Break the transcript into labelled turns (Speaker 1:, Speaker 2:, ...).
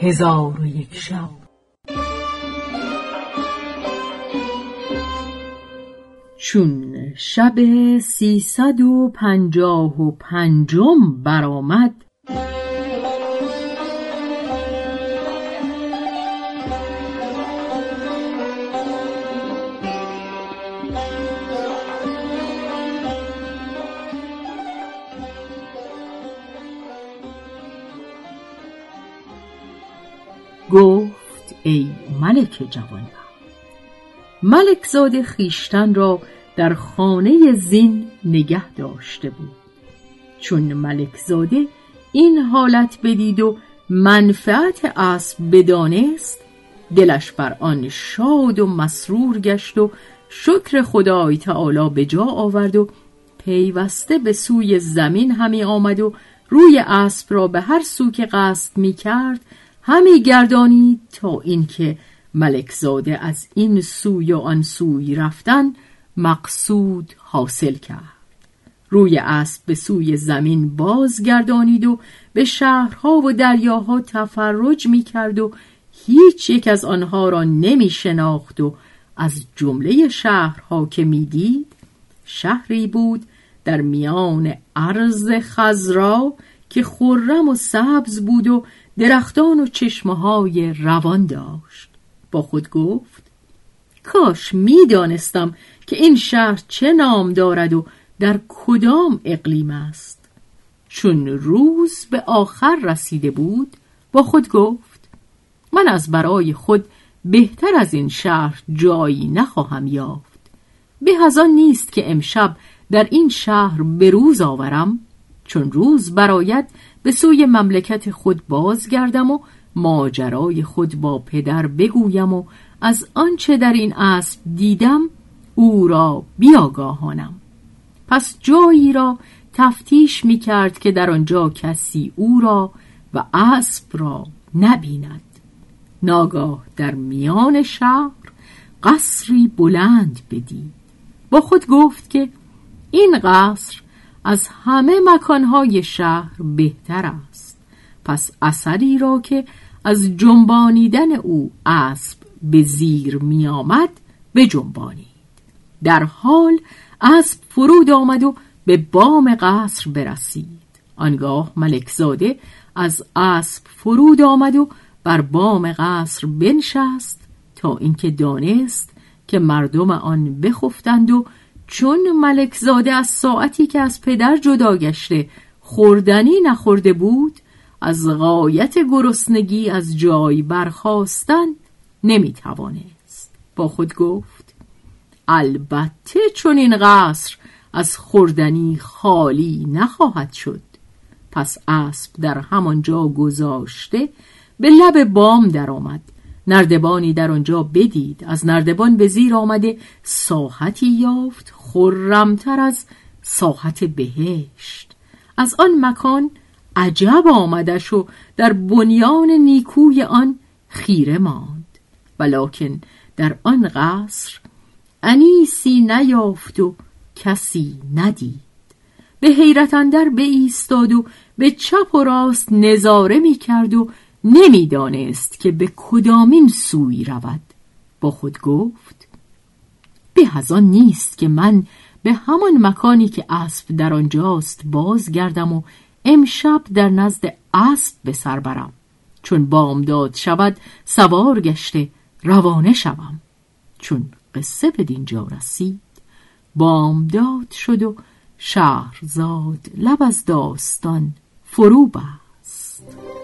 Speaker 1: هزار و یک شب. چون شب سیصد و پنجاه و پنجم برآمد گفت ای ملک جوان ملک زاده خیشتن را در خانه زین نگه داشته بود. چون ملک زاده این حالت بدید و منفعت اسب بدانست دلش بر آن شاد و مسرور گشت و شکر خدای تعالی به جا آورد و پیوسته به سوی زمین همی آمد و روی اسب را به هر سو که قصد می کرد همی گردانید تا اینکه ملک زاده از این سوی و آن سوی رفتن مقصود حاصل کرد. روی اسب به سوی زمین بازگردانید و به شهرها و دریاها تفرج می کرد و هیچ یک از آنها را نمی شناخت و از جمله شهرها که می‌دید شهری بود در میان عرض خزرا که خرم و سبز بود و درختان و چشمه های روان داشت. با خود گفت کاش می‌دانستم که این شهر چه نام دارد و در کدام اقلیم است. چون روز به آخر رسیده بود با خود گفت من از برای خود بهتر از این شهر جایی نخواهم یافت. به از نیست که امشب در این شهر به روز آورم چون روز براید به سوی مملکت خود بازگردم و ماجرای خود با پدر بگویم و از آنچه در این اسب دیدم او را بیاگاهانم. پس جایی را تفتیش می کرد که در آنجا کسی او را و اسب را نبیند. ناگاه در میان شهر قصری بلند بدید. با خود گفت که این قصر از همه مکانهای شهر بهتر است. پس اثری را که از جنبانیدن او اسب به زیر می آمد به جنبانید در حال اسب فرود آمد و به بام قصر برسید. آنگاه ملکزاده از اسب فرود آمد و بر بام قصر بنشست تا اینکه دانست که مردم آن بخفتند و چون ملک زاده از ساعتی که از پدر جدا گشته خوردنی نخورده بود از غایت گرسنگی از جای برخواستن نمی‌توانست. با خود گفت البته چون این قصر از خوردنی خالی نخواهد شد. پس اسب در همانجا گذاشته به لب بام درآمد. نردبانی در آنجا بدید. از نردبان به زیر آمده ساحتی یافت خرمتر از ساحت بهشت. از آن مکان عجب آمدش و در بنیان نیکوی آن خیره ماند. ولیکن در آن قصر انیسی نیافت و کسی ندید. به حیرت اندر ایستاد و به چپ و راست نظاره می کرد و نمی‌دانست که به کدامین سوی رود. با خود گفت به از نیست که من به همان مکانی که اسب در آنجاست بازگردم و امشب در نزد اسب به سر برم. چون بامداد شود سوار گشته روانه شوم. چون قصه به دینجا رسید بامداد شد و شهرزاد لب از داستان فرو بست.